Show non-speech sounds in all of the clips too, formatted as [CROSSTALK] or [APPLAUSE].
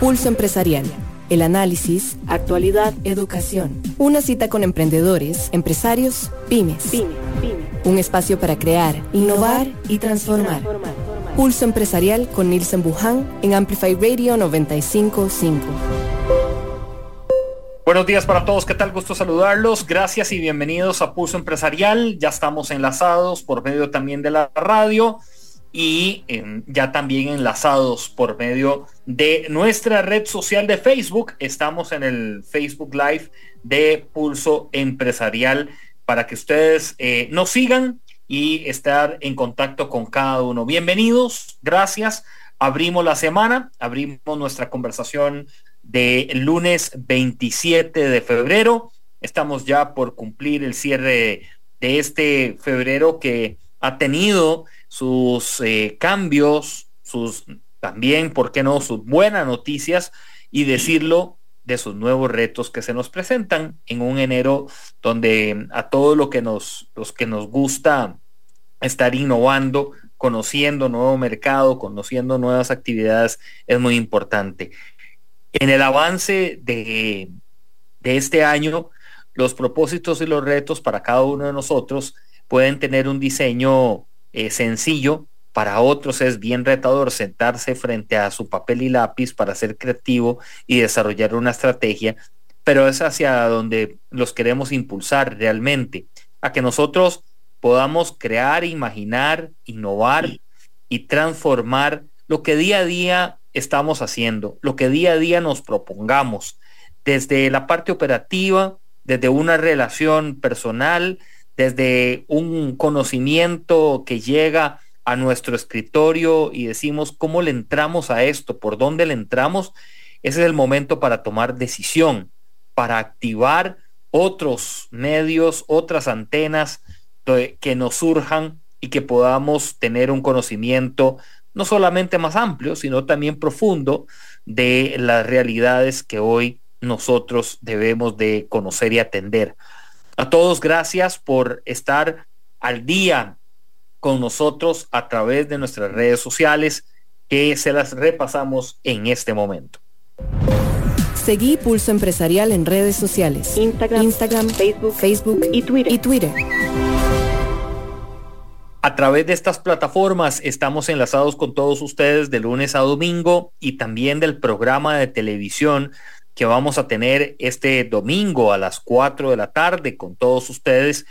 Pulso Empresarial. El análisis, actualidad, educación. Una cita con emprendedores, empresarios, pymes. Un espacio para crear, innovar y transformar. Pulso Empresarial con Nielsen Buján en Amplify Radio 955. Buenos días para todos, ¿qué tal? Gusto saludarlos. Gracias y bienvenidos a Pulso Empresarial. Ya estamos enlazados por medio también de la radio y em, ya también enlazados por medio de nuestra red social de Facebook. Estamos en el Facebook Live de Pulso Empresarial para que ustedes eh, nos sigan y estar en contacto con cada uno. Bienvenidos, gracias. Abrimos la semana, abrimos nuestra conversación de lunes 27 de febrero. Estamos ya por cumplir el cierre de este febrero que ha tenido sus eh, cambios, sus también, ¿por qué no?, sus buenas noticias y decirlo de sus nuevos retos que se nos presentan en un enero donde a todo lo que nos, los que nos gusta estar innovando, conociendo nuevo mercado, conociendo nuevas actividades, es muy importante. En el avance de, de este año, los propósitos y los retos para cada uno de nosotros pueden tener un diseño eh, sencillo, para otros es bien retador sentarse frente a su papel y lápiz para ser creativo y desarrollar una estrategia, pero es hacia donde los queremos impulsar realmente, a que nosotros podamos crear, imaginar, innovar y transformar lo que día a día estamos haciendo, lo que día a día nos propongamos, desde la parte operativa, desde una relación personal, desde un conocimiento que llega a nuestro escritorio y decimos cómo le entramos a esto, por dónde le entramos, ese es el momento para tomar decisión, para activar otros medios, otras antenas que nos surjan y que podamos tener un conocimiento no solamente más amplio, sino también profundo de las realidades que hoy nosotros debemos de conocer y atender. A todos gracias por estar al día con nosotros a través de nuestras redes sociales que se las repasamos en este momento. Seguí Pulso Empresarial en redes sociales. Instagram, Facebook, Facebook y Twitter. y Twitter. A través de estas plataformas estamos enlazados con todos ustedes de lunes a domingo y también del programa de televisión que vamos a tener este domingo a las 4 de la tarde con todos ustedes.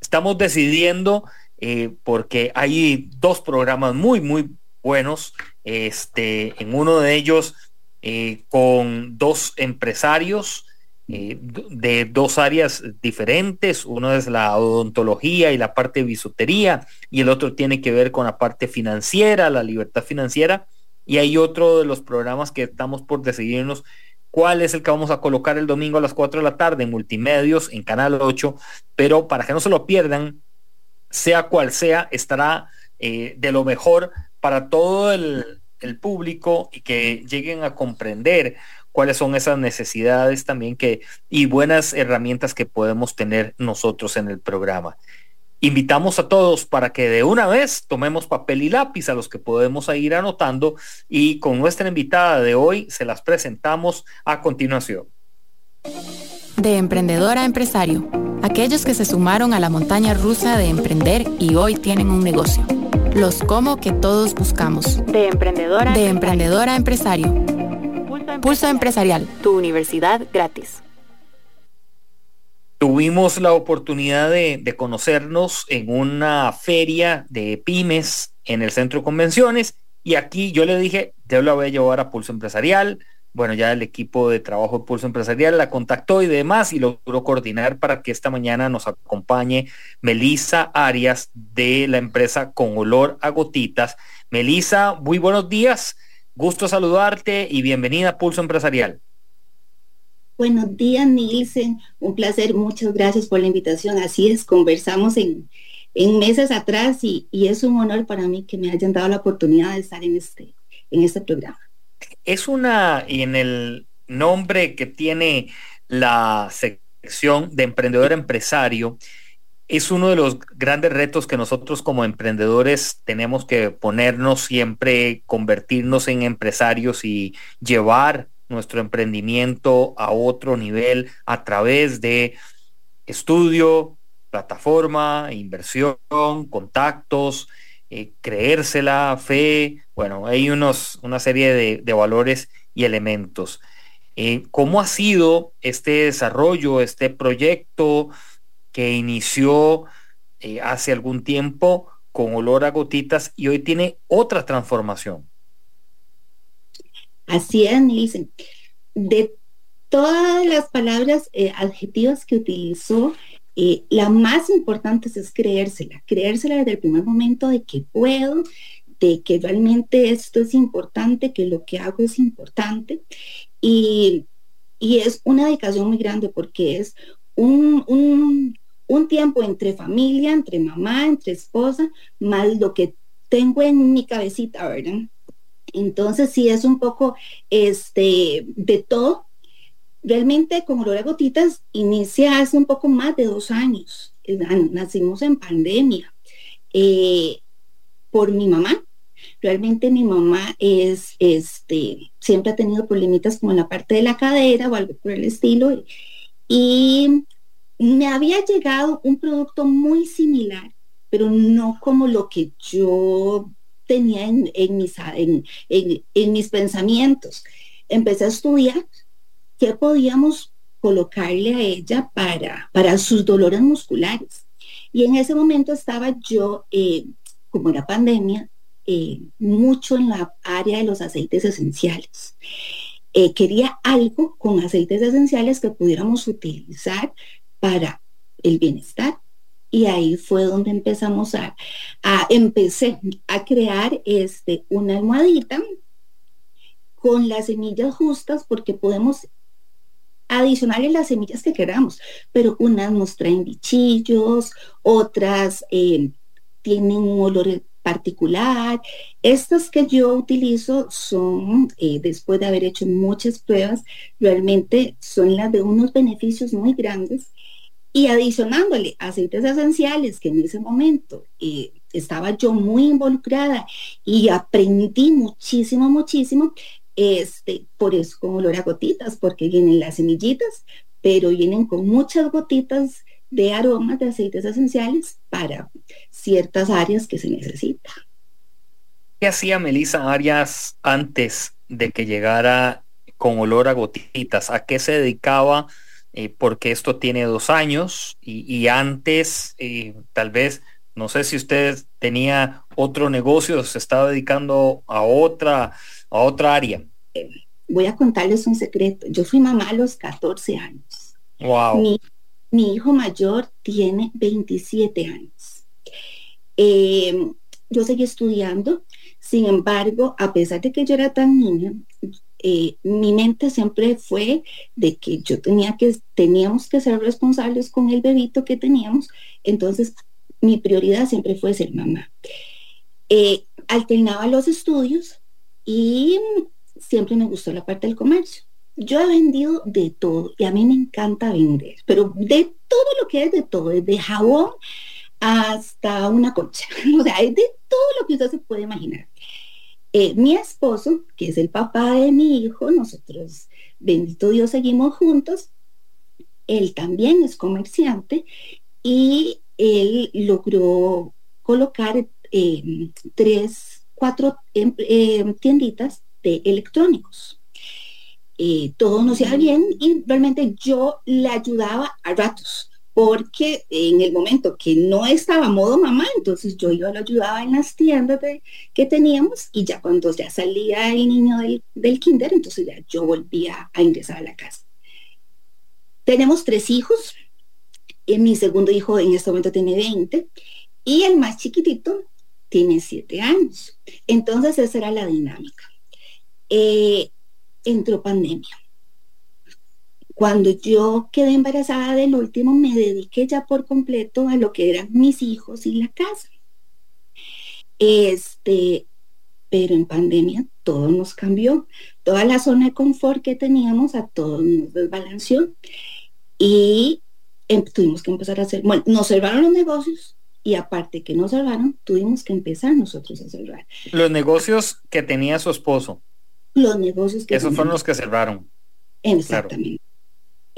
Estamos decidiendo eh, porque hay dos programas muy, muy buenos. Este, en uno de ellos eh, con dos empresarios eh, de dos áreas diferentes. Uno es la odontología y la parte de bisutería y el otro tiene que ver con la parte financiera, la libertad financiera. Y hay otro de los programas que estamos por decidirnos cuál es el que vamos a colocar el domingo a las 4 de la tarde en multimedios, en Canal 8, pero para que no se lo pierdan, sea cual sea, estará eh, de lo mejor para todo el, el público y que lleguen a comprender cuáles son esas necesidades también que y buenas herramientas que podemos tener nosotros en el programa. Invitamos a todos para que de una vez tomemos papel y lápiz a los que podemos ir anotando y con nuestra invitada de hoy se las presentamos a continuación. De emprendedor a empresario, aquellos que se sumaron a la montaña rusa de emprender y hoy tienen un negocio. Los como que todos buscamos. De emprendedora, de emprendedora a empresario. Pulso empresarial, tu universidad gratis. Tuvimos la oportunidad de, conocernos en una feria de pymes en el centro convenciones y aquí yo le dije, yo la voy a llevar a Pulso Empresarial. Bueno, ya el equipo de trabajo de Pulso Empresarial la contactó y demás y logró coordinar para que esta mañana nos acompañe Melisa Arias de la empresa Con Olor a Gotitas. Melisa, muy buenos días. Gusto saludarte y bienvenida a Pulso Empresarial. Buenos días, Nielsen. Un placer. Muchas gracias por la invitación. Así es, conversamos en, meses atrás y, es un honor para mí que me hayan dado la oportunidad de estar en este, en este programa. Es una, y en el nombre que tiene la sección de emprendedor empresario, es uno de los grandes retos que nosotros como emprendedores tenemos que ponernos siempre, convertirnos en empresarios y llevar nuestro emprendimiento a otro nivel a través de estudio, plataforma, inversión, contactos, eh, creérsela, fe, bueno, hay unos, una serie de, valores y elementos. Eh, ¿Cómo ha sido este desarrollo, este proyecto que inició eh, hace algún tiempo con olor a gotitas y hoy tiene otra transformación? Es, Nielsen. De todas las palabras adjetivas que utilizó, eh, la más importante es creérsela, creérsela desde el primer momento de que puedo, de que realmente esto es importante, que lo que hago es importante. Y, es una dedicación muy grande porque es un, un, tiempo entre familia, entre mamá, entre esposa, más lo que tengo en mi cabecita, ¿verdad? Entonces sí es un poco este, de todo, Realmente como Olor Gotitas inicia hace un poco más de dos años. Nacimos en pandemia eh, por mi mamá. Realmente mi mamá es, este, siempre ha tenido problemitas como en la parte de la cadera o algo por el estilo. Y me había llegado un producto muy similar, pero no como lo que yo tenía en, mis, en mis pensamientos. Empecé a estudiar qué podíamos colocarle a ella para, para sus dolores musculares. Y en ese momento estaba yo, eh, como era pandemia, eh, mucho en la área de los aceites esenciales. Eh, quería algo con aceites esenciales que pudiéramos utilizar para el bienestar. Y ahí fue donde empezamos a, a empecé a crear este, una almohadita con las semillas justas porque podemos adicionales las semillas que queramos, pero unas nos traen bichillos, otras eh, tienen un olor particular. Estas que yo utilizo son, eh, después de haber hecho muchas pruebas, realmente son las de unos beneficios muy grandes. Y adicionándole aceites esenciales, que en ese momento eh, estaba yo muy involucrada y aprendí muchísimo, muchísimo, este, por eso con olor a gotitas, porque vienen las semillitas, pero vienen con muchas gotitas de aromas de aceites esenciales para ciertas áreas que se necesita. ¿Qué hacía Melissa Arias antes de que llegara con olor a gotitas? ¿A qué se dedicaba? Eh, porque esto tiene dos años y, antes eh, tal vez, no sé si usted tenía otro negocio, se estaba dedicando a otra a otra área? Voy a contarles un secreto. Yo fui mamá a los 14 años. Wow. Mi, hijo mayor tiene 27 años. Eh, yo seguí estudiando, sin embargo, a pesar de que yo era tan niña, eh, mi mente siempre fue de que yo tenía que, teníamos que ser responsables con el bebito que teníamos, entonces mi prioridad siempre fue ser mamá. Eh, alternaba los estudios, y siempre me gustó la parte del comercio. Yo he vendido de todo y a mí me encanta vender, pero de todo lo que es de todo, desde jabón hasta una concha, [LAUGHS] o sea, es de todo lo que usted se puede imaginar. Eh, mi esposo, que es el papá de mi hijo, nosotros, bendito Dios, seguimos juntos, él también es comerciante y él logró colocar eh, tres cuatro em, tienditas de electrónicos. Eh, todo nos iba bien y realmente yo le ayudaba a ratos, porque en el momento que no estaba modo mamá, entonces yo iba lo ayudaba en las tiendas que teníamos y ya cuando ya salía el niño del, kinder, entonces ya yo volvía a ingresar a la casa. Tenemos tres hijos, y mi segundo hijo en este momento tiene 20 y el más chiquitito tiene siete años. Entonces esa era la dinámica. Eh, entró pandemia. Cuando yo quedé embarazada del último, me dediqué ya por completo a lo que eran mis hijos y la casa. Este, pero en pandemia todo nos cambió. Toda la zona de confort que teníamos a todos nos desbalanceó. Y em, tuvimos que empezar a hacer, bueno, nos cerraron los negocios y aparte que nos cerraron, tuvimos que empezar nosotros a cerrar. Los negocios que tenía su esposo. Los negocios que... Esos fueron los que cerraron. Exactamente.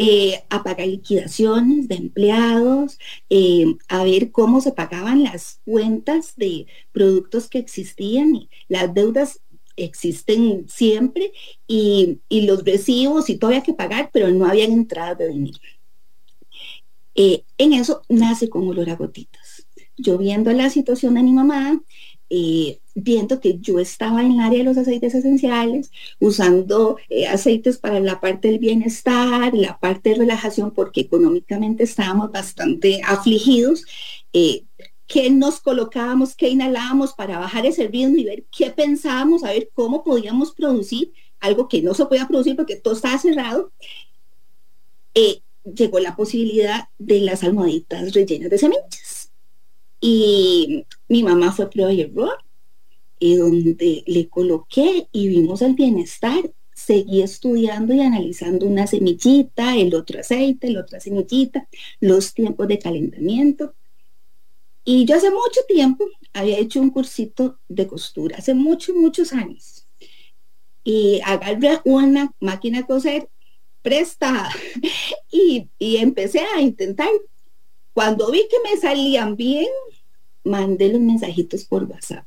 Eh, a pagar liquidaciones de empleados, eh, a ver cómo se pagaban las cuentas de productos que existían. Las deudas existen siempre y, los recibos y todo había que pagar, pero no habían entradas de dinero. Eh, en eso nace con olor a gotitas. Yo viendo la situación de mi mamá, eh, viendo que yo estaba en el área de los aceites esenciales, usando eh, aceites para la parte del bienestar, la parte de relajación, porque económicamente estábamos bastante afligidos. Eh, qué nos colocábamos, qué inhalábamos para bajar ese ritmo y ver qué pensábamos, a ver cómo podíamos producir algo que no se podía producir porque todo estaba cerrado. llegó la posibilidad de las almohaditas rellenas de semillas y mi mamá fue prueba y error, y donde le coloqué y vimos el bienestar. Seguí estudiando y analizando una semillita, el otro aceite, la otra semillita, los tiempos de calentamiento. Y yo hace mucho tiempo había hecho un cursito de costura, hace muchos, muchos años. Y agarré una máquina de coser prestada [LAUGHS] y, y empecé a intentar. Cuando vi que me salían bien, mandé los mensajitos por WhatsApp.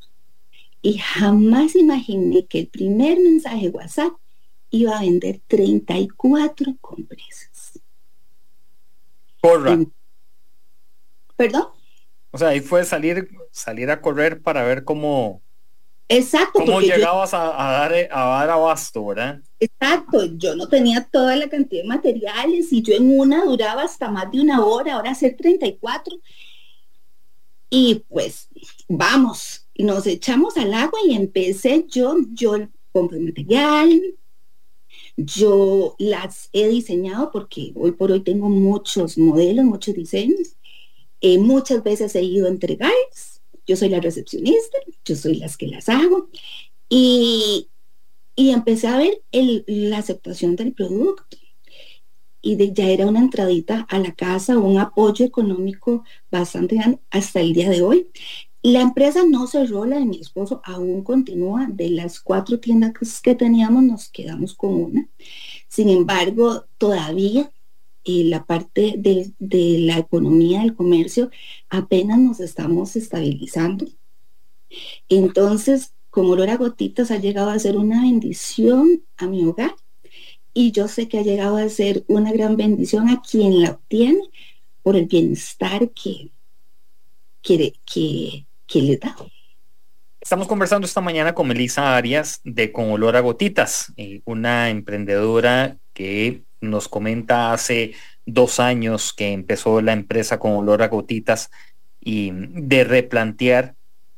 Y jamás imaginé que el primer mensaje WhatsApp iba a vender 34 compresas. Corra. ¿Perdón? O sea, ahí fue salir, salir a correr para ver cómo, Exacto. ¿Cómo llegabas a, dar, a dar abasto, verdad? Exacto, yo no tenía toda la cantidad de materiales y yo en una duraba hasta más de una hora, ahora hacer 34 y pues vamos, nos echamos al agua y empecé yo, yo compré material, yo las he diseñado porque hoy por hoy tengo muchos modelos, muchos diseños. Eh, muchas veces he ido a entregarles. Yo soy la recepcionista, yo soy las que las hago. Y, y empecé a ver la aceptación del producto y de, ya era una entradita a la casa, un apoyo económico bastante grande hasta el día de hoy. La empresa no cerró, la de mi esposo aún continúa. De las cuatro tiendas que teníamos, nos quedamos con una. Sin embargo, todavía eh, la parte de, la economía del comercio apenas nos estamos estabilizando. Entonces, como Lora Gotitas ha llegado a ser una bendición a mi hogar y yo sé que ha llegado a ser una gran bendición a quien la obtiene por el bienestar que, que, que, le da. Estamos conversando esta mañana con Melissa Arias de Con Olor a Gotitas, eh, una emprendedora que nos comenta hace dos años que empezó la empresa Con Olor a Gotitas y de replantear,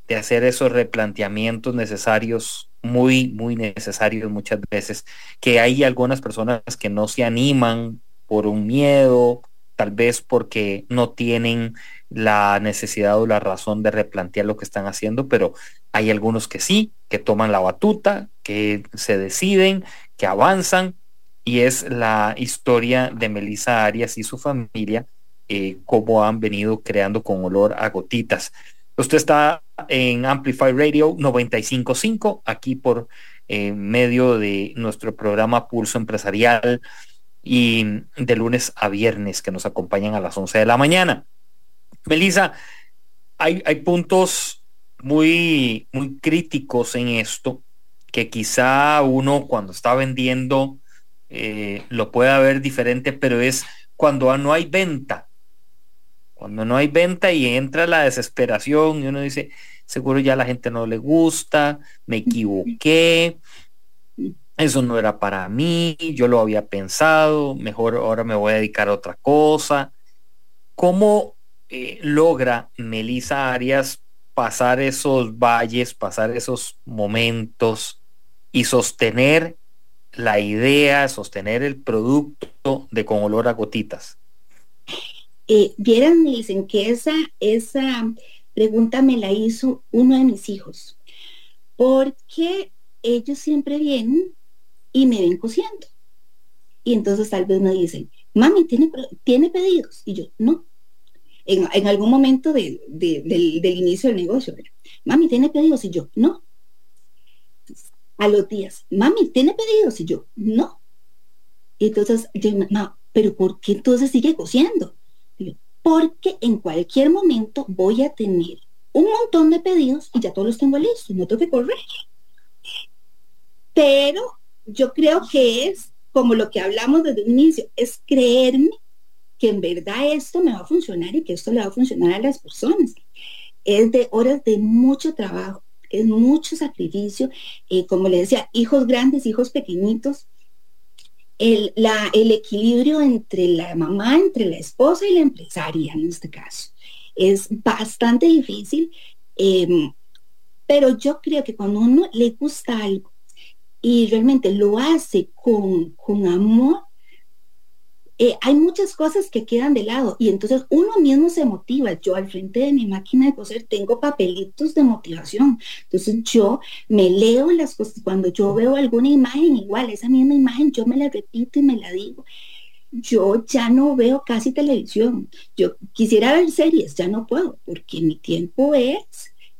de hacer esos replanteamientos necesarios muy, muy necesarios muchas veces, que hay algunas personas que no se animan por un miedo, tal vez porque no tienen la necesidad o la razón de replantear lo que están haciendo, pero hay algunos que sí, que toman la batuta, que se deciden, que avanzan, y es la historia de Melissa Arias y su familia, eh, cómo han venido creando con olor a gotitas. Usted está en Amplify Radio 955, aquí por eh, medio de nuestro programa Pulso Empresarial y de lunes a viernes que nos acompañan a las 11 de la mañana. Melissa, hay, hay puntos muy, muy críticos en esto que quizá uno cuando está vendiendo eh, lo pueda ver diferente, pero es cuando no hay venta cuando no hay venta y entra la desesperación y uno dice, seguro ya la gente no le gusta, me equivoqué, eso no era para mí, yo lo había pensado, mejor ahora me voy a dedicar a otra cosa. ¿Cómo eh, logra Melissa Arias pasar esos valles, pasar esos momentos y sostener la idea, sostener el producto de con olor a gotitas? Eh, vieran, dicen que esa, esa pregunta me la hizo uno de mis hijos, porque ellos siempre vienen y me ven cosiendo. Y entonces tal vez me dicen, mami, ¿tiene, ¿tiene pedidos? Y yo, no. En, algún momento del, inicio del negocio, mami, ¿tiene pedidos? Y yo, no. A los días, mami, ¿tiene pedidos? Y yo, no. Entonces, yo, no, pero ¿por qué entonces sigue cosiendo? porque en cualquier momento voy a tener un montón de pedidos y ya todos los tengo listos, no tengo que correr. Pero yo creo que es como lo que hablamos desde un inicio, es creerme que en verdad esto me va a funcionar y que esto le va a funcionar a las personas. Es de horas de mucho trabajo, es mucho sacrificio, eh, como le decía, hijos grandes, hijos pequeñitos, el, la, el equilibrio entre la mamá, entre la esposa y la empresaria en este caso. Es bastante difícil, em, pero yo creo que cuando uno le gusta algo y realmente lo hace con, con amor, eh, hay muchas cosas que quedan de lado y entonces uno mismo se motiva. Yo al frente de mi máquina de coser tengo papelitos de motivación. Entonces yo me leo las cosas. Cuando yo veo alguna imagen igual, esa misma imagen, yo me la repito y me la digo. Yo ya no veo casi televisión. Yo quisiera ver series, ya no puedo, porque mi tiempo es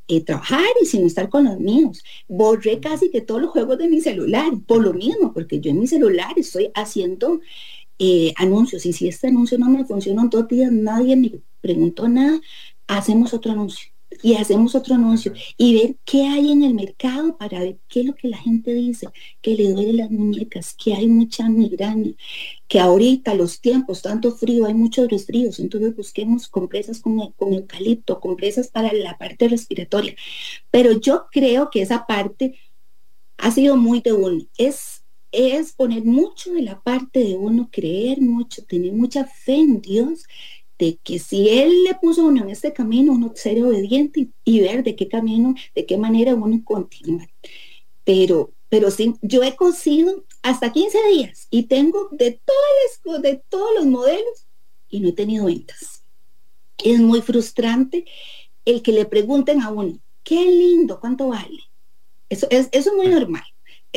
eh, trabajar y sin estar con los míos. Borré casi que todos los juegos de mi celular, por lo mismo, porque yo en mi celular estoy haciendo eh, anuncios. Y si este anuncio no me funcionó en dos días, nadie me preguntó nada, hacemos otro anuncio. Y hacemos otro anuncio y ver qué hay en el mercado para ver qué es lo que la gente dice, que le duele las muñecas, que hay mucha migraña, que ahorita los tiempos, tanto frío, hay muchos resfríos, entonces busquemos compresas con, con eucalipto, compresas para la parte respiratoria. Pero yo creo que esa parte ha sido muy de uno. Es es poner mucho de la parte de uno, creer mucho, tener mucha fe en Dios, de que si Él le puso uno en este camino, uno ser obediente y, ver de qué camino, de qué manera uno continúa. Pero, pero sí, yo he cosido hasta 15 días y tengo de, todas de todos los modelos y no he tenido ventas. Es muy frustrante el que le pregunten a uno, qué lindo, ¿cuánto vale? Eso es, eso es muy normal.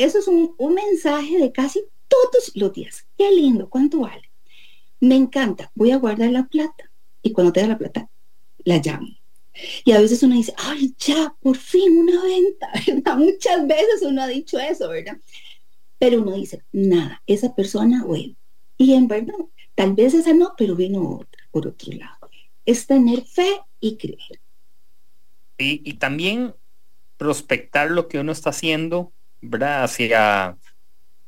Eso es un, mensaje de casi todos los días. Qué lindo, ¿cuánto vale? Me encanta, voy a guardar la plata. Y cuando te da la plata, la llamo. Y a veces uno dice, ay, ya, por fin una venta, [LAUGHS] ¿verdad? Muchas veces uno ha dicho eso, ¿verdad? Pero uno dice, nada, esa persona, bueno. Y en verdad, tal vez esa no, pero vino otra, por otro lado. Es tener fe y creer. Y también prospectar lo que uno está haciendo ¿verdad?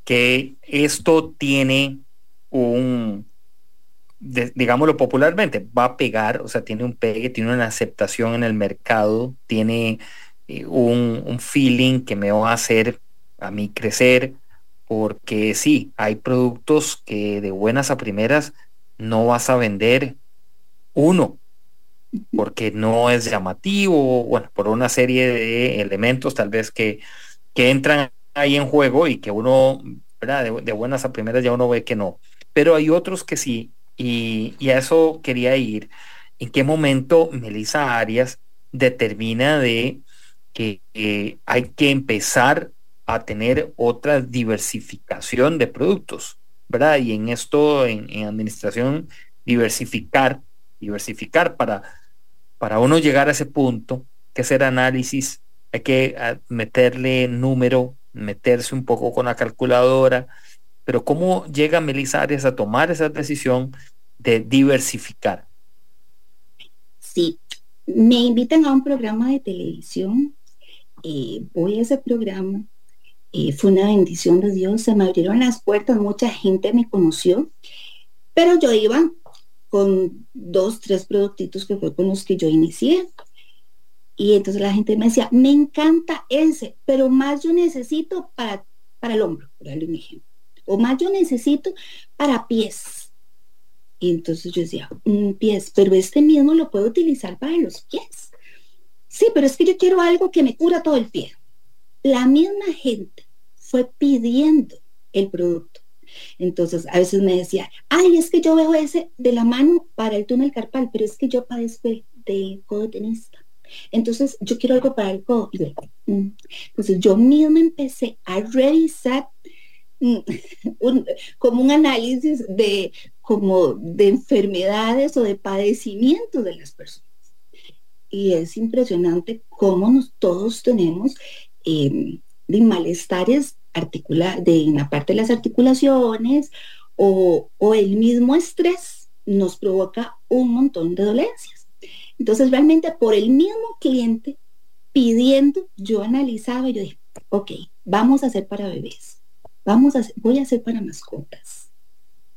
Que esto tiene un, digámoslo popularmente, va a pegar, o sea, tiene un pegue, tiene una aceptación en el mercado, tiene eh, un, un, feeling que me va a hacer a mí crecer, porque sí, hay productos que de buenas a primeras no vas a vender uno, porque no es llamativo, bueno, por una serie de elementos tal vez que que entran ahí en juego y que uno. De, buenas a primeras ya uno ve que no. Pero hay otros que sí, y, a eso quería ir. ¿En qué momento Melissa Arias determina de que hay que empezar a tener otra diversificación de productos? ¿Verdad? Y en esto, en, en administración, diversificar, diversificar para, para uno llegar a ese punto, que hacer análisis hay que ah, meterle número, meterse un poco con la calculadora, pero ¿cómo llega Melissa Arias a tomar esa decisión de diversificar? Sí, me invitan a un programa de televisión, eh, voy a ese programa, eh, fue una bendición de Dios, se me abrieron las puertas, mucha gente me conoció, pero yo iba con dos, tres productitos que fue con los que yo inicié. Y entonces la gente me decía, me encanta ese, pero más yo necesito para, para el hombro, por darle un ejemplo. O más yo necesito para pies. Y entonces yo decía, un pies, pero este mismo lo puedo utilizar para los pies. Sí, pero es que yo quiero algo que me cura todo el pie. La misma gente fue pidiendo el producto. Entonces, a veces me decía, ay, es que yo veo ese de la mano para el túnel carpal, pero es que yo padezco de codo tenista. Entonces, yo quiero algo para el. Mm". Entonces, yo mismo empecé a revisar mm, [LAUGHS] como un análisis de como de enfermedades o de padecimientos de las personas. Y es impresionante cómo nos, todos tenemos em, de malestares de en la parte de las articulaciones o, o el mismo estrés nos provoca un montón de dolencias. Entonces realmente por el mismo cliente pidiendo, yo analizaba y yo dije, ok, vamos a hacer para bebés, vamos a hacer, voy a hacer para mascotas,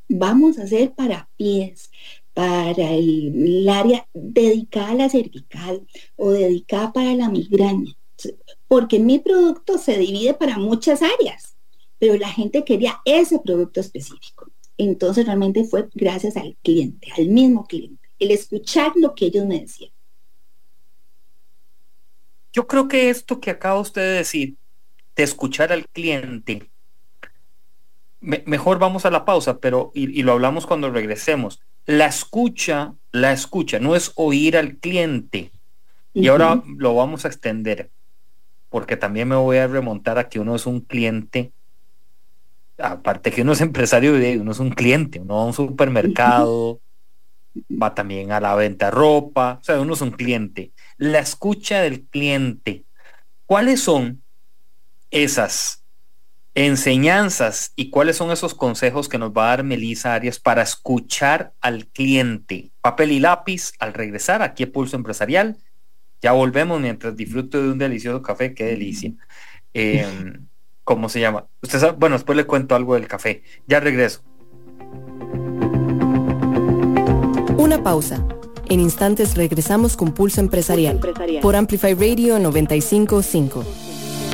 vamos a hacer para pies, para el, área dedicada a la cervical o dedicada para la migraña, porque mi producto se divide para muchas áreas, pero la gente quería ese producto específico. Entonces realmente fue gracias al cliente, al mismo cliente, el escuchar lo que ellos me decían. Yo creo que esto que acaba usted de decir, de escuchar al cliente, mejor vamos a la pausa, pero y, lo hablamos cuando regresemos. La escucha, la escucha, no es oír al cliente. Y ahora lo vamos a extender, porque también me voy a remontar a que uno es un cliente, aparte que uno es [LAUGHS] empresario, uno es un cliente, uno va a un supermercado, va también a la venta de ropa, o sea, uno es un cliente. La escucha del cliente. ¿Cuáles son esas enseñanzas y cuáles son esos consejos que nos va a dar Melissa Arias para escuchar al cliente? Papel y lápiz al regresar aquí a Pulso Empresarial. Ya volvemos mientras disfruto de un delicioso café, qué delicia. Em, ¿Cómo se llama? Usted sabe, bueno, después le cuento algo del café. Ya regreso. Una pausa. En instantes regresamos con Pulso Empresarial, por Amplify Radio 955.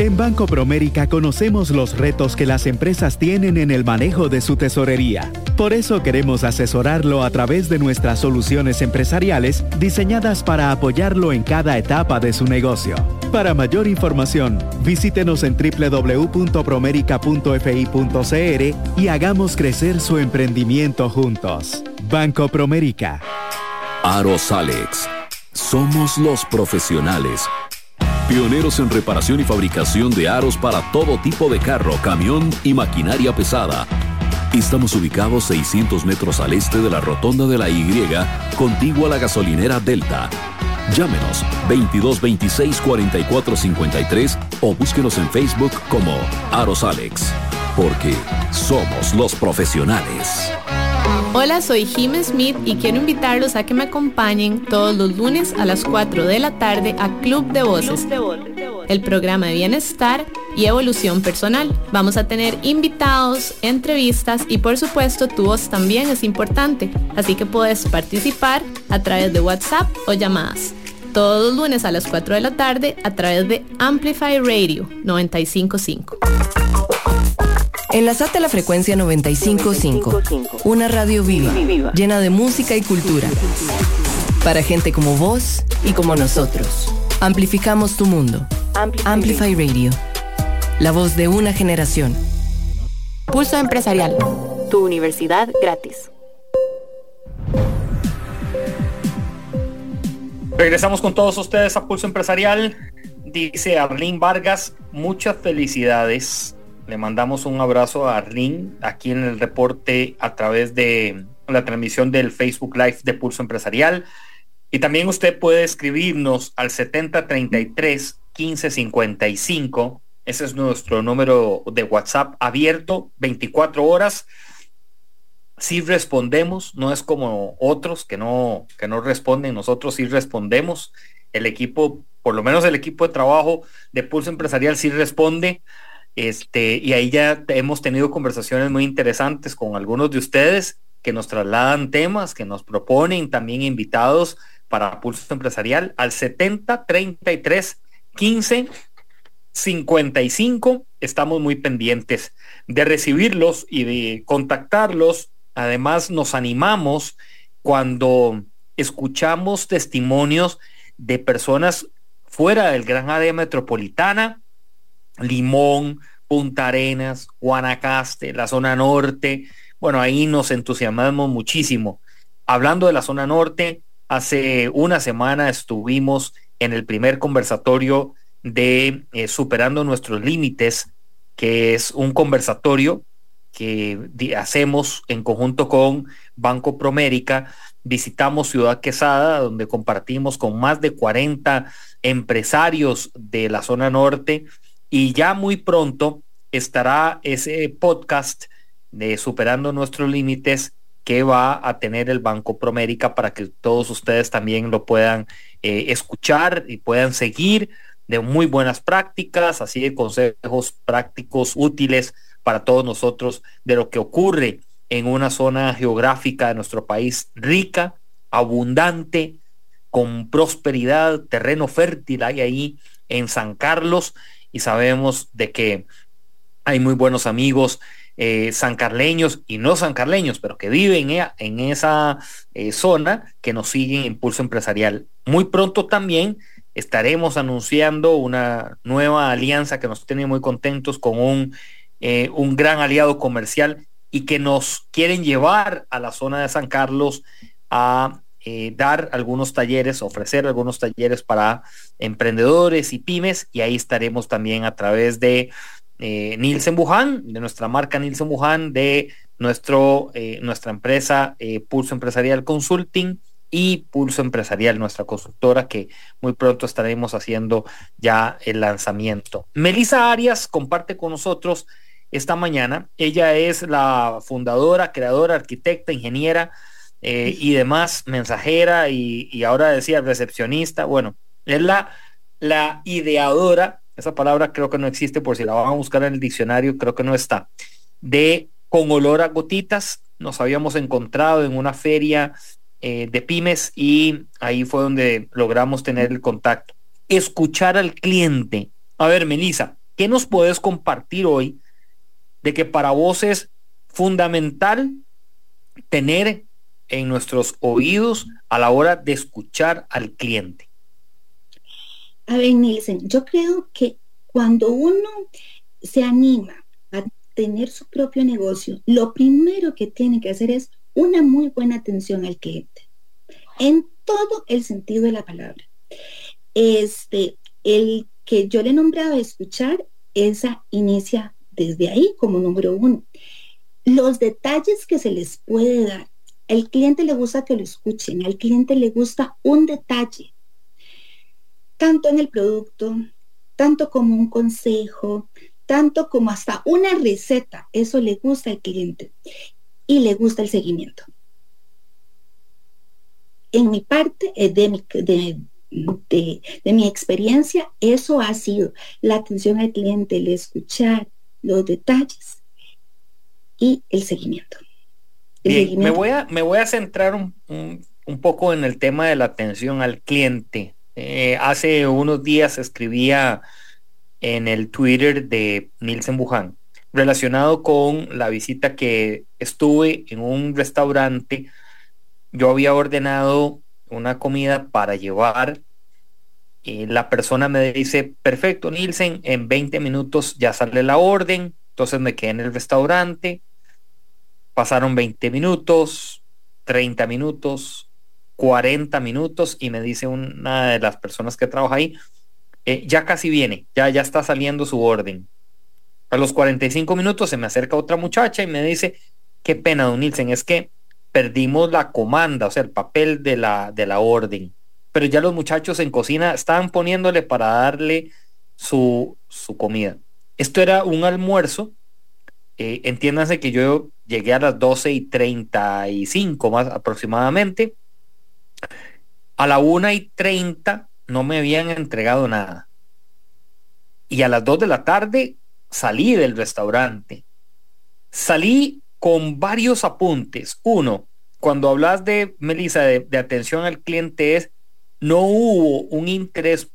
En Banco Promérica conocemos los retos que las empresas tienen en el manejo de su tesorería. Por eso queremos asesorarlo a través de nuestras soluciones empresariales diseñadas para apoyarlo en cada etapa de su negocio. Para mayor información, visítenos en www.promerica.fi.cr y hagamos crecer su emprendimiento juntos. Banco Promérica. Aros Alex. Somos los profesionales. Pioneros en reparación y fabricación de aros para todo tipo de carro, camión y maquinaria pesada. Estamos ubicados 600 metros al este de la rotonda de la Y, contigua a la gasolinera Delta. Llámenos 2226 4453 o búsquenos en Facebook como Aros Alex, porque somos los profesionales. Hola, soy Jim Smith y quiero invitarlos a que me acompañen todos los lunes a las 4 de la tarde a Club de Voces, el programa de bienestar y evolución personal. Vamos a tener invitados, entrevistas y por supuesto tu voz también es importante, así que puedes participar a través de WhatsApp o llamadas. Todos los lunes a las 4 de la tarde a través de Amplify Radio 955. Enlazate a la frecuencia 955, una radio viva, llena de música y cultura. Para gente como vos y como nosotros. Amplificamos tu mundo. Amplify Radio. La voz de una generación. Pulso Empresarial. Tu universidad gratis. Regresamos con todos ustedes a Pulso Empresarial. Dice Arlene Vargas, muchas felicidades le mandamos un abrazo a Arlene aquí en el reporte a través de la transmisión del Facebook Live de Pulso Empresarial. Y también usted puede escribirnos al 7033 1555. Ese es nuestro número de WhatsApp abierto 24 horas. Si respondemos, no es como otros que no, que no responden, nosotros sí respondemos. El equipo, por lo menos el equipo de trabajo de Pulso Empresarial sí responde este, y ahí ya hemos tenido conversaciones muy interesantes con algunos de ustedes que nos trasladan temas, que nos proponen también invitados para Pulso Empresarial al 70 33 15 55. Estamos muy pendientes de recibirlos y de contactarlos. Además, nos animamos cuando escuchamos testimonios de personas fuera del gran área metropolitana Limón, Punta Arenas, Guanacaste, la zona norte. Bueno, ahí nos entusiasmamos muchísimo. Hablando de la zona norte, hace una semana estuvimos en el primer conversatorio de eh, Superando nuestros Límites, que es un conversatorio que hacemos en conjunto con Banco Promérica. Visitamos Ciudad Quesada, donde compartimos con más de 40 empresarios de la zona norte y ya muy pronto estará ese podcast de Superando Nuestros Límites que va a tener el Banco Promérica para que todos ustedes también lo puedan eh, escuchar y puedan seguir de muy buenas prácticas, así de consejos prácticos útiles para todos nosotros de lo que ocurre en una zona geográfica de nuestro país rica, abundante, con prosperidad, terreno fértil hay ahí en San Carlos y sabemos de que hay muy buenos amigos eh, sancarleños y no sancarleños, pero que viven en esa eh, zona que nos siguen Impulso Empresarial. Muy pronto también estaremos anunciando una nueva alianza que nos tiene muy contentos con un, eh, un gran aliado comercial y que nos quieren llevar a la zona de San Carlos a eh, dar algunos talleres, ofrecer algunos talleres para emprendedores y pymes y ahí estaremos también a través de eh, Nielsen Wuhan, de nuestra marca Nielsen Wuhan, de nuestro, eh, nuestra empresa Pulso Empresarial Consulting y Pulso Empresarial, nuestra constructora, que muy pronto estaremos haciendo ya el lanzamiento. Melissa Arias comparte con nosotros esta mañana. Ella es la fundadora, creadora, arquitecta, ingeniera eh, y demás, mensajera y, ahora decía recepcionista. Bueno, es la, la ideadora, esa palabra creo que no existe por si la van a buscar en el diccionario, creo que no está, de con olor a gotitas. Nos habíamos encontrado en una feria eh, de pymes y ahí fue donde logramos tener el contacto. Escuchar al cliente. A ver, Melissa, ¿qué nos puedes compartir hoy de que para vos es fundamental tener en nuestros oídos a la hora de escuchar al cliente? A ver, Nielsen, yo creo que cuando uno se anima a tener su propio negocio, lo primero que tiene que hacer es una muy buena atención al cliente, en todo el sentido de la palabra. Este, el que yo le he nombrado escuchar, esa inicia desde ahí como número uno. Los detalles que se les puede dar el cliente le gusta que lo escuchen, al cliente le gusta un detalle, tanto en el producto, tanto como un consejo, tanto como hasta una receta. Eso le gusta al cliente y le gusta el seguimiento. En mi parte, eh, de mi, de mi experiencia, eso ha sido la atención al cliente, el escuchar los detalles y el seguimiento me voy a, me voy a centrar un, poco en el tema de la atención al cliente. Eh, hace unos días escribía en el Twitter de Nielsen Wuhan relacionado con la visita que estuve en un restaurante. Yo había ordenado una comida para llevar. Y la persona me dice, perfecto, Nielsen, en 20 minutos ya sale la orden. Entonces me quedé en el restaurante Pasaron 20 minutos, 30 minutos, 40 minutos y me dice una de las personas que trabaja ahí, eh, ya casi viene, ya, ya está saliendo su orden. A los 45 minutos se me acerca otra muchacha y me dice, qué pena, don Nielsen, es que perdimos la comanda, o sea, el papel de la, de la orden. Pero ya los muchachos en cocina estaban poniéndole para darle su, su comida. Esto era un almuerzo. Eh, entiéndanse que yo llegué a las 12 y 35 más aproximadamente. A la 1 y 30 no me habían entregado nada. Y a las 2 de la tarde salí del restaurante. Salí con varios apuntes. Uno, cuando hablas de, Melissa, de, atención al cliente es, no hubo un interés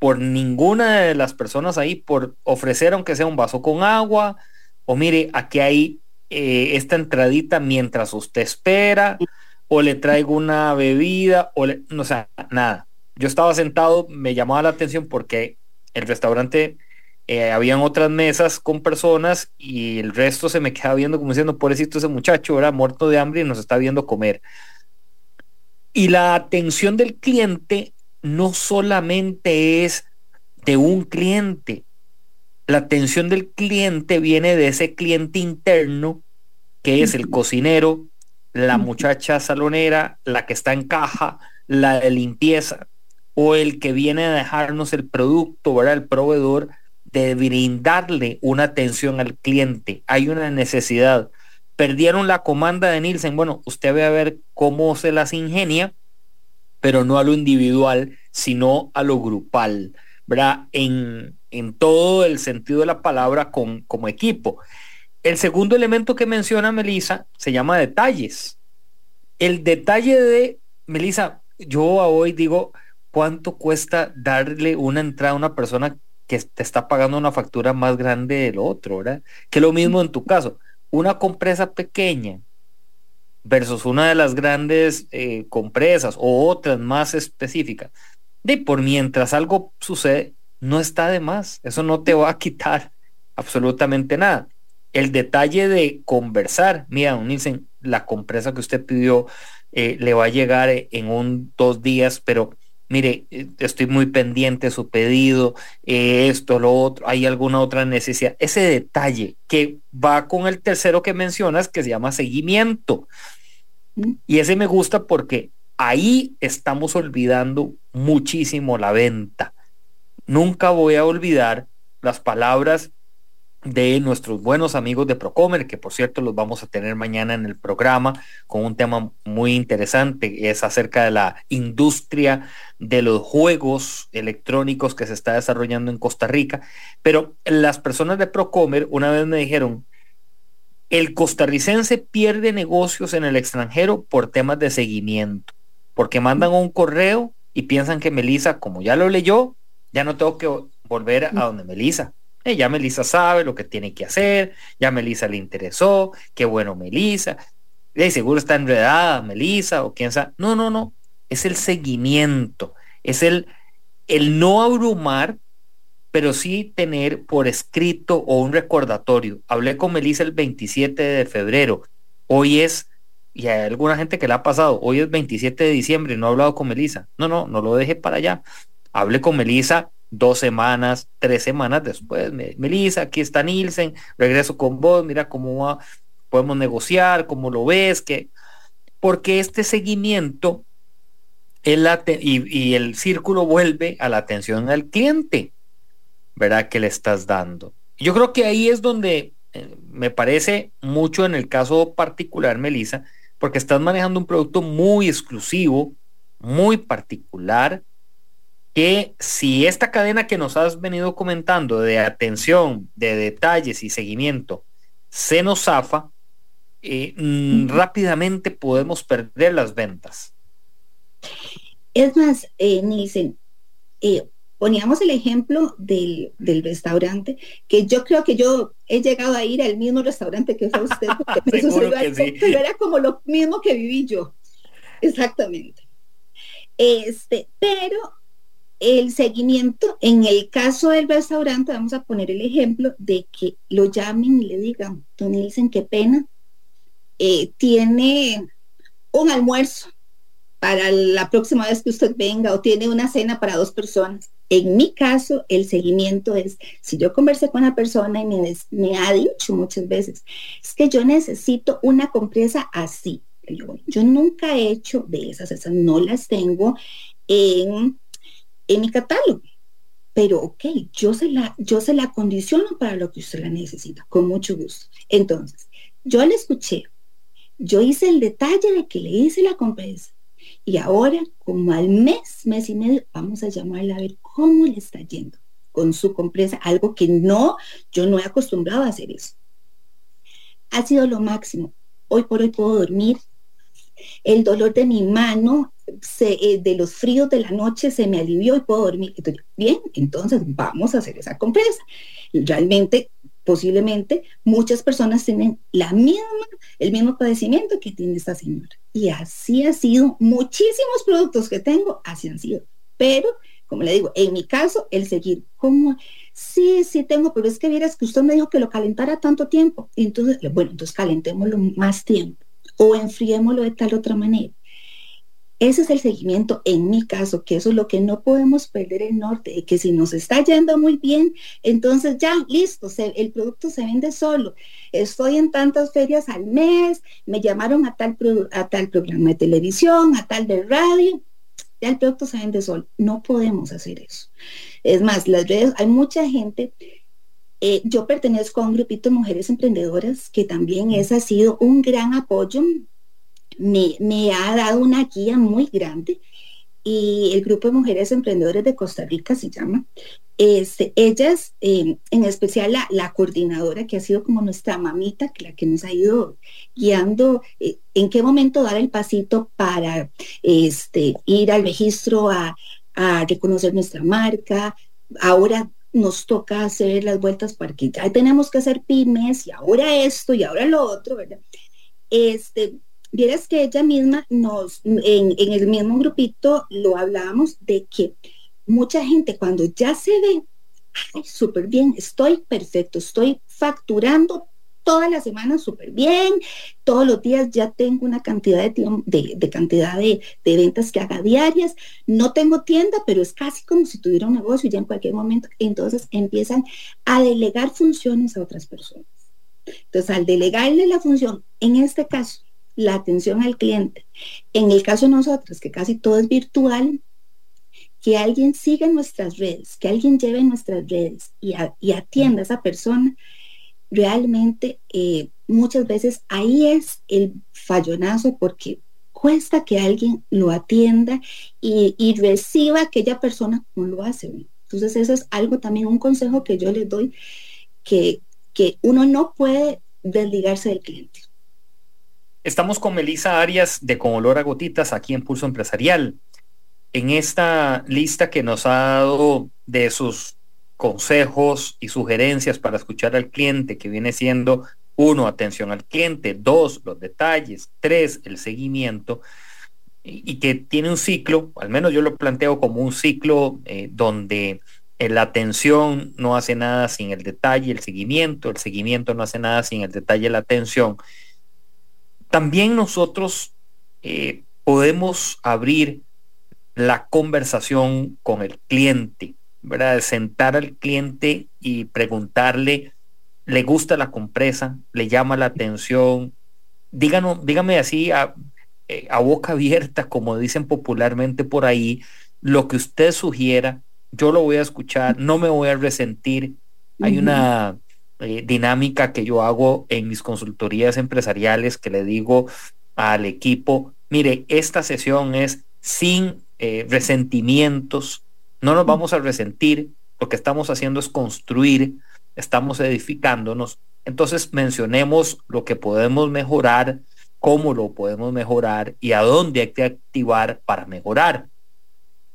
por ninguna de las personas ahí por ofrecer aunque sea un vaso con agua o mire, aquí hay eh, esta entradita mientras usted espera, o le traigo una bebida, o le, no sea, nada. Yo estaba sentado, me llamaba la atención porque el restaurante eh, habían otras mesas con personas y el resto se me quedaba viendo como diciendo, pobrecito ese muchacho, era muerto de hambre y nos está viendo comer. Y la atención del cliente no solamente es de un cliente, La atención del cliente viene de ese cliente interno que es el cocinero, la muchacha salonera, la que está en caja, la de limpieza o el que viene a dejarnos el producto, ¿verdad? El proveedor de brindarle una atención al cliente. Hay una necesidad. Perdieron la comanda de Nielsen. Bueno, usted ve a ver cómo se las ingenia, pero no a lo individual, sino a lo grupal, En, en todo el sentido de la palabra con, como equipo. El segundo elemento que menciona Melissa se llama detalles. El detalle de, Melissa, yo hoy digo, ¿cuánto cuesta darle una entrada a una persona que te está pagando una factura más grande del otro, ¿verdad? Que lo mismo en tu caso, una compresa pequeña versus una de las grandes eh, compresas o otras más específicas. De por mientras algo sucede, no está de más. Eso no te va a quitar absolutamente nada. El detalle de conversar, mira, un dicen, la compresa que usted pidió eh, le va a llegar en un dos días, pero mire, eh, estoy muy pendiente de su pedido, eh, esto, lo otro, hay alguna otra necesidad. Ese detalle que va con el tercero que mencionas, que se llama seguimiento. Y ese me gusta porque ahí estamos olvidando muchísimo la venta. Nunca voy a olvidar las palabras de nuestros buenos amigos de Procomer, que por cierto los vamos a tener mañana en el programa con un tema muy interesante, es acerca de la industria de los juegos electrónicos que se está desarrollando en Costa Rica. Pero las personas de Procomer una vez me dijeron, el costarricense pierde negocios en el extranjero por temas de seguimiento, porque mandan un correo y piensan que Melissa, como ya lo leyó, ya no tengo que volver a donde Melissa eh, ya Melissa sabe lo que tiene que hacer, ya Melissa le interesó, qué bueno Melissa, y seguro está enredada Melissa o quién sabe. No, no, no, es el seguimiento, es el, el no abrumar, pero sí tener por escrito o un recordatorio. Hablé con Melissa el 27 de febrero, hoy es, y hay alguna gente que le ha pasado, hoy es 27 de diciembre no he hablado con Melissa. No, no, no lo deje para allá. Hablé con Melissa dos semanas, tres semanas después, Melissa, aquí está Nielsen, regreso con vos, mira cómo va, podemos negociar, cómo lo ves, que porque este seguimiento y, y, el círculo vuelve a la atención al cliente, ¿verdad? Que le estás dando. Yo creo que ahí es donde eh, me parece mucho en el caso particular, Melissa, porque estás manejando un producto muy exclusivo, muy particular, que si esta cadena que nos has venido comentando de atención, de detalles y seguimiento se nos zafa, eh, mm, rápidamente podemos perder las ventas. Es más, eh, eh, poníamos el ejemplo del, restaurante, que yo creo que yo he llegado a ir al mismo restaurante que fue usted, porque [LAUGHS] pero era como lo mismo que viví yo. Exactamente. Este, pero el seguimiento, en el caso del restaurante, vamos a poner el ejemplo de que lo llamen y le digan, don dicen qué pena, eh, tiene un almuerzo para la próxima vez que usted venga o tiene una cena para dos personas. En mi caso, el seguimiento es, si yo conversé con la persona y me, ha dicho muchas veces, es que yo necesito una compresa así. Yo, yo nunca he hecho de esas, esas no las tengo en en mi catálogo. Pero ok, yo se, la, yo se la condiciono para lo que usted la necesita, con mucho gusto. Entonces, yo le escuché, yo hice el detalle de que le hice la compresa. Y ahora, como al mes, mes y medio, vamos a llamarla a ver cómo le está yendo con su compresa, algo que no, yo no he acostumbrado a hacer eso. Ha sido lo máximo. Hoy por hoy puedo dormir. El dolor de mi mano eh, de los fríos de la noche se me alivió y puedo dormir. bien, entonces vamos a hacer esa compresa. Realmente, posiblemente, muchas personas tienen la misma, el mismo padecimiento que tiene esta señora. Y así ha sido, muchísimos productos que tengo, así han sido. Pero, como le digo, en mi caso, el seguir como, sí, sí tengo, pero es que vieras que usted me dijo que lo calentara tanto tiempo. entonces, bueno, entonces calentémoslo más tiempo o enfriémoslo de tal otra manera ese es el seguimiento en mi caso, que eso es lo que no podemos perder el norte, que si nos está yendo muy bien, entonces ya, listo, el producto se vende solo. Estoy en tantas ferias al mes, me llamaron a tal, a tal programa de televisión, a tal de radio, ya el producto se vende solo. No podemos hacer eso. Es más, las redes, hay mucha gente eh, yo pertenezco a un grupito de mujeres emprendedoras que también ese ha sido un gran apoyo me, ha dado una guía muy grande y el grupo de mujeres emprendedoras de Costa Rica se llama. Este, ellas, em, en especial la, coordinadora que ha sido como nuestra mamita, la que nos ha ido guiando eh, en qué momento dar el pasito para este, ir al registro a, a reconocer nuestra marca. Ahora nos toca hacer las vueltas porque ya tenemos que hacer pymes y ahora esto y ahora lo otro, ¿verdad? Este, Vieras que ella misma nos, en, el mismo grupito lo hablábamos de que mucha gente cuando ya se ve, súper bien, estoy perfecto, estoy facturando todas las semanas súper bien, todos los días ya tengo una cantidad de, de, cantidad de, de, ventas que haga diarias, no tengo tienda, pero es casi como si tuviera un negocio ya en cualquier momento, entonces empiezan a delegar funciones a otras personas. Entonces, al delegarle la función, en este caso, la atención al cliente. En el caso de nosotros, que casi todo es virtual, que alguien siga nuestras redes, que alguien lleve nuestras redes y, atienda a esa persona, realmente eh, muchas veces ahí es el fallonazo porque cuesta que alguien lo atienda y, reciba aquella persona como lo hace. Entonces eso es algo también, un consejo que yo les doy, que, que uno no puede desligarse del cliente. Estamos con Melisa Arias de Con Olor a Gotitas aquí en Pulso Empresarial. En esta lista que nos ha dado de sus consejos y sugerencias para escuchar al cliente, que viene siendo uno, atención al cliente, dos, los detalles, tres, el seguimiento, y, que tiene un ciclo, al menos yo lo planteo como un ciclo eh, donde la atención no hace nada sin el detalle, el seguimiento, el seguimiento no hace nada sin el detalle, la atención también nosotros eh, podemos abrir la conversación con el cliente, ¿verdad? Sentar al cliente y preguntarle, ¿le gusta la compresa? ¿Le llama la atención? Díganos, dígame así eh, a, boca abierta, como dicen popularmente por ahí, lo que usted sugiera, yo lo voy a escuchar, no me voy a resentir. Hay una eh, dinámica que yo hago en mis consultorías empresariales que le digo al equipo, mire, esta sesión es sin eh, resentimientos, no nos vamos a resentir, lo que estamos haciendo es construir, estamos edificándonos, entonces mencionemos lo que podemos mejorar, cómo lo podemos mejorar y a dónde hay que activar para mejorar.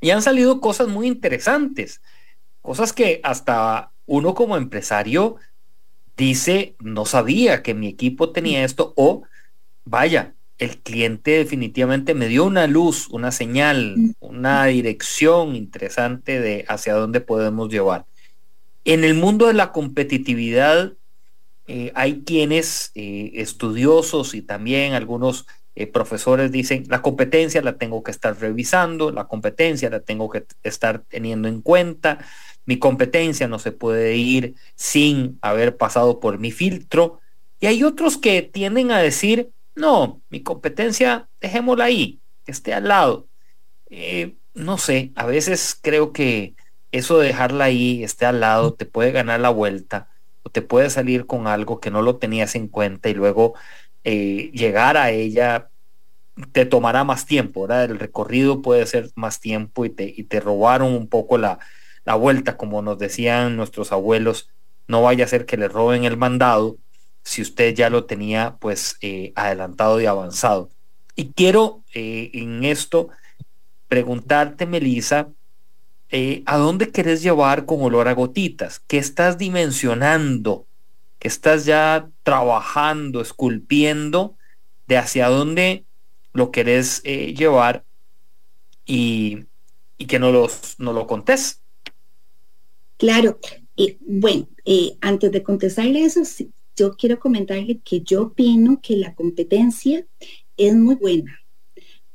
Y han salido cosas muy interesantes, cosas que hasta uno como empresario dice, no sabía que mi equipo tenía esto o vaya, el cliente definitivamente me dio una luz, una señal, una dirección interesante de hacia dónde podemos llevar. En el mundo de la competitividad eh, hay quienes eh, estudiosos y también algunos eh, profesores dicen, la competencia la tengo que estar revisando, la competencia la tengo que estar teniendo en cuenta, mi competencia no se puede ir sin haber pasado por mi filtro. Y hay otros que tienden a decir, no, mi competencia, dejémosla ahí, que esté al lado. Eh, no sé, a veces creo que eso de dejarla ahí, esté al lado, te puede ganar la vuelta o te puede salir con algo que no lo tenías en cuenta y luego eh, llegar a ella te tomará más tiempo, ¿verdad? El recorrido puede ser más tiempo y te, y te robaron un poco la, la vuelta, como nos decían nuestros abuelos, no vaya a ser que le roben el mandado si usted ya lo tenía pues eh, adelantado y avanzado. Y quiero eh, en esto preguntarte, Melissa, eh, ¿a dónde querés llevar con olor a gotitas? ¿Qué estás dimensionando? ¿Qué estás ya trabajando, esculpiendo de hacia dónde lo querés llevar y, que no, los, no lo contés? Claro, bueno, eh, antes de contestarle eso, yo quiero comentarle que yo opino que la competencia es muy buena,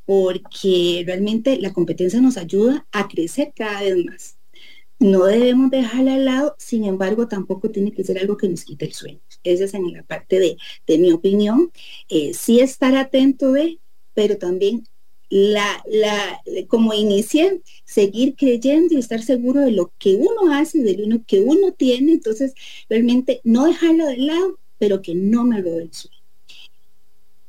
porque realmente la competencia nos ayuda a crecer cada vez más. No debemos dejarla al lado, sin embargo, tampoco tiene que ser algo que nos quite el sueño. Esa es en la parte de, de mi opinión. Eh, sí estar atento de, pero también la, la, como inicié, seguir creyendo y estar seguro de lo que uno hace, de lo que uno tiene. Entonces, realmente no dejarlo de lado, pero que no me robe el sueño.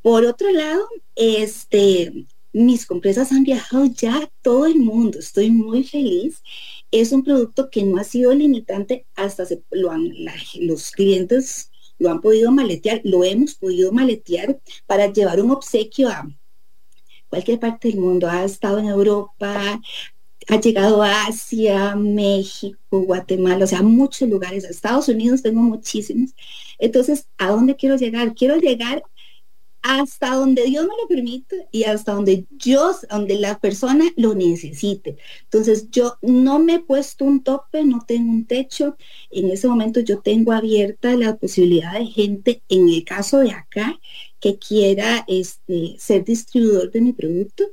Por otro lado, este, mis compresas han viajado ya todo el mundo, estoy muy feliz. Es un producto que no ha sido limitante, hasta se, lo han, los clientes lo han podido maletear, lo hemos podido maletear para llevar un obsequio a cualquier parte del mundo. Ha estado en Europa, ha llegado a Asia, México, Guatemala, o sea, muchos lugares. A Estados Unidos tengo muchísimos. Entonces, ¿a dónde quiero llegar? Quiero llegar hasta donde Dios me lo permite y hasta donde yo, donde la persona lo necesite. Entonces yo no me he puesto un tope, no tengo un techo. En ese momento yo tengo abierta la posibilidad de gente, en el caso de acá, que quiera este, ser distribuidor de mi producto.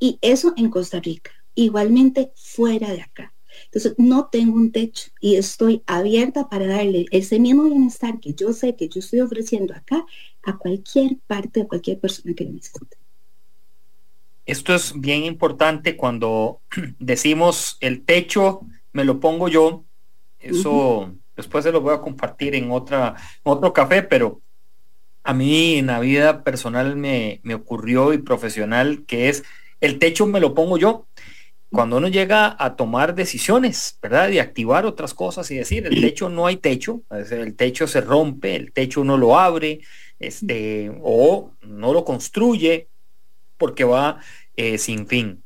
Y eso en Costa Rica. Igualmente fuera de acá. Entonces, no tengo un techo y estoy abierta para darle ese mismo bienestar que yo sé que yo estoy ofreciendo acá a cualquier parte, a cualquier persona que lo necesite. Esto es bien importante cuando [CLEARS THROAT] decimos el techo me lo pongo yo. Eso después se lo voy a compartir en otra otro café, pero a mí en la vida personal me, me ocurrió y profesional que es el techo me lo pongo yo cuando uno llega a tomar decisiones, ¿verdad? Y activar otras cosas y decir, el techo no hay techo, el techo se rompe, el techo uno lo abre, este, o no lo construye porque va eh, sin fin.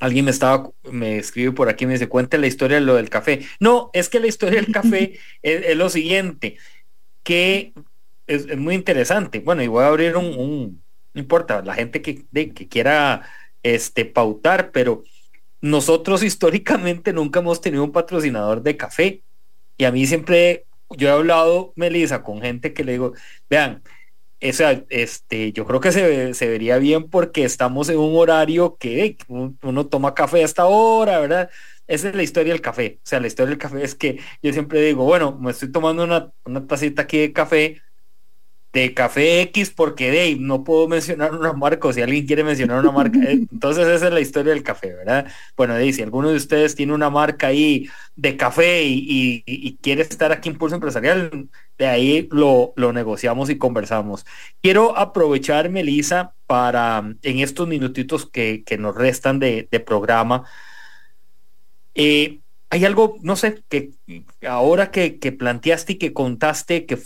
Alguien me estaba, me escribe por aquí, me dice, cuente la historia de lo del café. No, es que la historia del café [LAUGHS] es, lo siguiente, que es, muy interesante. Bueno, y voy a abrir un, no importa, la gente que, que quiera este, pautar, pero nosotros [LAUGHS] históricamente nunca hemos tenido un patrocinador de café. Y a mí siempre, yo he hablado, Melissa, con gente que le digo, vean, este, yo creo que se, se vería bien porque estamos en un horario que uno toma café hasta ahora, ¿verdad? Esa es la historia del café. O sea, la historia del café es que yo siempre digo, bueno, me estoy tomando una, una tacita aquí de café, de Café X porque de no puedo mencionar una marca o si alguien quiere mencionar una marca. Eh, [LAUGHS] entonces esa es la historia del café, ¿verdad? Bueno, de, si alguno de ustedes tiene una marca ahí de café y, quiere estar aquí en Pulso Empresarial, de ahí lo, negociamos y conversamos. Quiero aprovechar, Melissa, para en estos minutitos que, nos restan de, programa. Eh, hay algo, no sé, que ahora que, que planteaste y que contaste que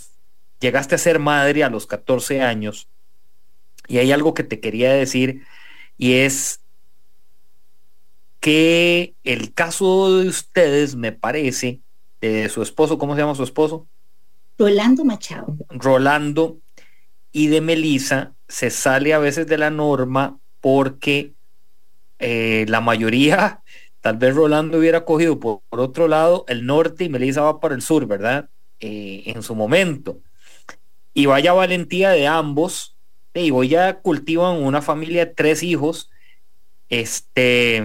llegaste a ser madre a los 14 años y hay algo que te quería decir y es que el caso de ustedes me parece, de su esposo, ¿cómo se llama su esposo? Rolando Machado. Rolando y de Melisa se sale a veces de la norma porque eh, la mayoría, [LAUGHS] tal vez Rolando hubiera cogido por, otro lado el norte y Melisa va por el sur, ¿verdad? Eh, en su momento y vaya valentía de ambos, y voy ya cultivan una familia de tres hijos, este,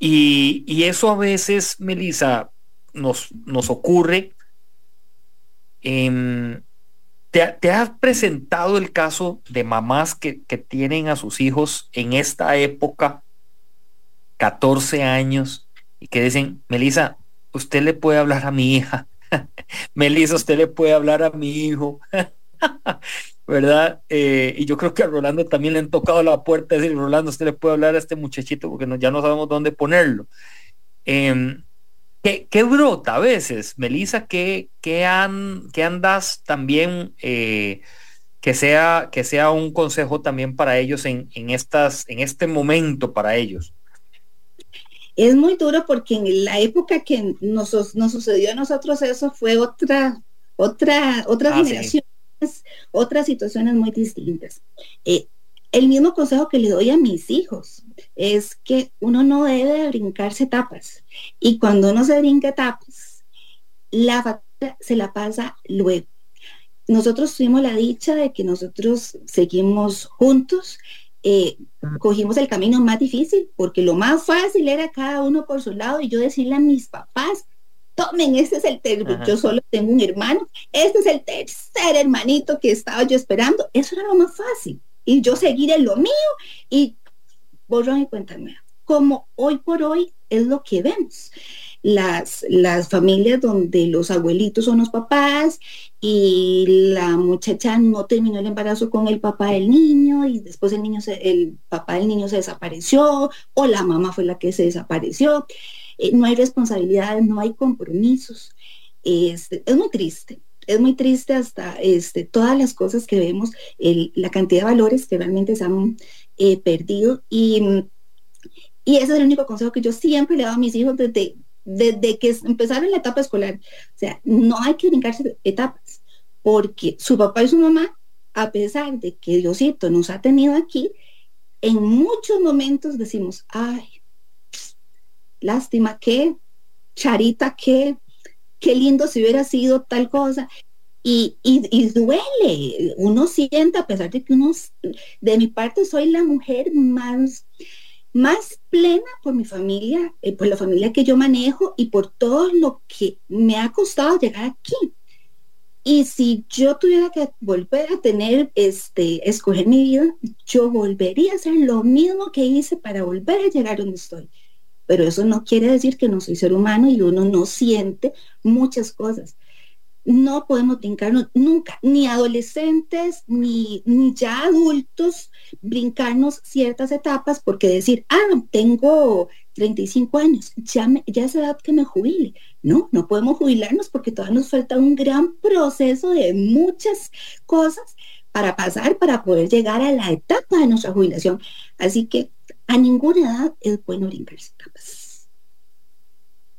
y, eso a veces, Melissa, nos, nos ocurre. ¿te, ¿te, has presentado el caso de mamás que, que tienen a sus hijos en esta época, 14 años, y que dicen, Melissa, usted le puede hablar a mi hija [LAUGHS] Melissa, usted le puede hablar a mi hijo, [LAUGHS] ¿verdad? Eh, y yo creo que a Rolando también le han tocado la puerta, decir, Rolando, usted le puede hablar a este muchachito porque ya no sabemos dónde ponerlo. Em, ¿qué, brota a veces, Melissa? ¿Qué, qué, han, qué andas también? Eh, que sea, que sea un consejo también para ellos en, en, estas, en este momento para ellos es muy duro porque en la época que nos, nos sucedió a nosotros eso fue otra, otra, otras ah, generaciones, otras situaciones muy distintas. Eh, el mismo consejo que le doy a mis hijos es que uno no debe brincarse etapas y cuando uno se brinca etapas, la factura se la pasa luego. nosotros tuvimos la dicha de que nosotros seguimos juntos. Eh, cogimos el camino más difícil porque lo más fácil era cada uno por su lado y yo decirle a mis papás, tomen, este es el tercer, yo solo tengo un hermano, este es el tercer hermanito que estaba yo esperando, eso era lo más fácil. Y yo seguir en lo mío y borrón y cuéntame, como hoy por hoy es lo que vemos las, las familias donde los abuelitos son los papás y la muchacha no terminó el embarazo con el papá del niño y después el niño el papá del niño se desapareció o la mamá fue la que se desapareció. Eh, no hay responsabilidades, no hay compromisos. Este, es muy triste, es muy triste hasta este, todas las cosas que vemos, la cantidad de valores que realmente se han eh, perdido y, y ese es el único consejo que yo siempre le he dado a mis hijos desde, desde que empezaron la etapa escolar. O sea, no hay que brincarse etapas, porque su papá y su mamá, a pesar de que Diosito nos ha tenido aquí, en muchos momentos decimos, ay, lástima que, charita que, qué lindo si hubiera sido tal cosa. Y, y, y, duele, uno siente, a pesar de que uno, de mi parte, soy la mujer más más plena por mi familia, eh, por la familia que yo manejo y por todo lo que me ha costado llegar aquí. Y si yo tuviera que volver a tener, este, escoger mi vida, yo volvería a hacer lo mismo que hice para volver a llegar donde estoy. Pero eso no quiere decir que no soy ser humano y uno no siente muchas cosas no podemos brincarnos nunca, ni adolescentes, ni, ni ya adultos, brincarnos ciertas etapas porque decir, ah, tengo 35 años, ya, ya es edad que me jubile. No, no podemos jubilarnos porque todavía nos falta un gran proceso de muchas cosas para pasar, para poder llegar a la etapa de nuestra jubilación. Así que a ninguna edad es bueno brincarse etapas.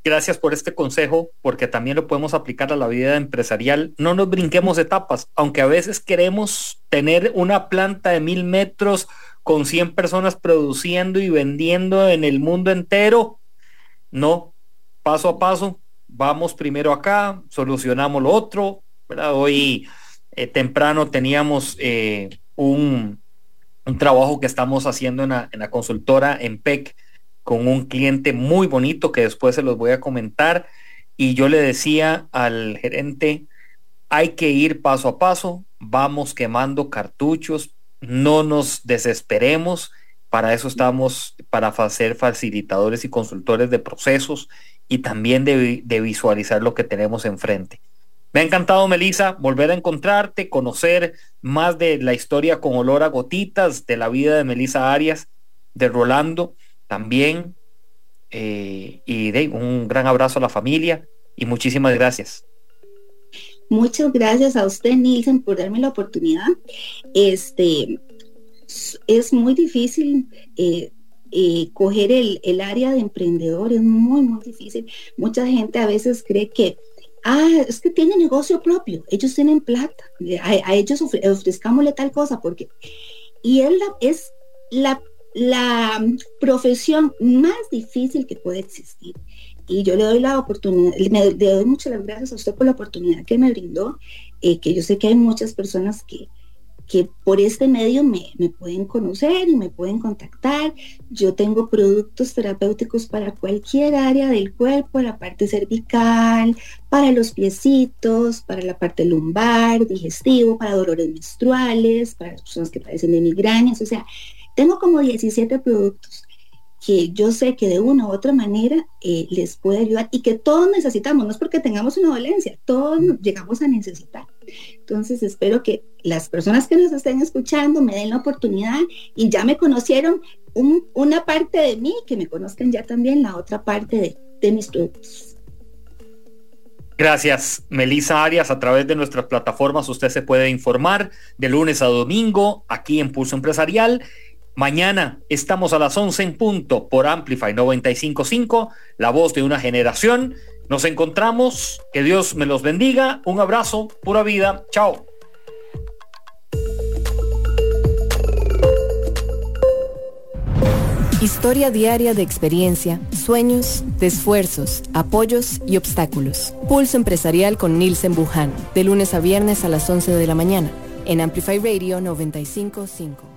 Gracias por este consejo, porque también lo podemos aplicar a la vida empresarial. No nos brinquemos etapas, aunque a veces queremos tener una planta de mil metros con 100 personas produciendo y vendiendo en el mundo entero. No, paso a paso, vamos primero acá, solucionamos lo otro. Hoy eh, temprano teníamos eh, un, un, trabajo que estamos haciendo en la, en la consultora en PEC con un cliente muy bonito que después se los voy a comentar. Y yo le decía al gerente, hay que ir paso a paso, vamos quemando cartuchos, no nos desesperemos, para eso estamos, para ser facilitadores y consultores de procesos y también de, de visualizar lo que tenemos enfrente. Me ha encantado, Melissa, volver a encontrarte, conocer más de la historia con olor a gotitas de la vida de Melissa Arias, de Rolando también. Eh, y de un gran abrazo a la familia y muchísimas gracias. Muchas gracias a usted, Nilsen, por darme la oportunidad. Este es muy difícil eh, eh, coger el, el, área de emprendedor, es muy, muy difícil. Mucha gente a veces cree que, ah, es que tiene negocio propio, ellos tienen plata, a, ellos ofrezcámosle tal cosa, porque, y él es la la profesión más difícil que puede existir. Y yo le doy la oportunidad, le, doy muchas gracias a usted por la oportunidad que me brindó, eh, que yo sé que hay muchas personas que, que por este medio me, me, pueden conocer y me pueden contactar. Yo tengo productos terapéuticos para cualquier área del cuerpo, la parte cervical, para los piecitos, para la parte lumbar, digestivo, para dolores menstruales, para las personas que padecen de migrañas, o sea, tengo como 17 productos que yo sé que de una u otra manera eh, les puede ayudar y que todos necesitamos, no es porque tengamos una dolencia, todos llegamos a necesitar. Entonces espero que las personas que nos estén escuchando me den la oportunidad y ya me conocieron una parte de mí, que me conozcan ya también la otra parte de, de mis productos. Gracias, Melisa Arias. A través de nuestras plataformas usted se puede informar de lunes a domingo aquí en Pulso Empresarial Mañana estamos a las 11 en punto por Amplify 955, la voz de una generación. Nos encontramos, que Dios me los bendiga, un abrazo, pura vida, chao. Historia diaria de experiencia, sueños, de esfuerzos, apoyos y obstáculos. Pulso empresarial con Nielsen Buján, de lunes a viernes a las 11 de la mañana, en Amplify Radio 955.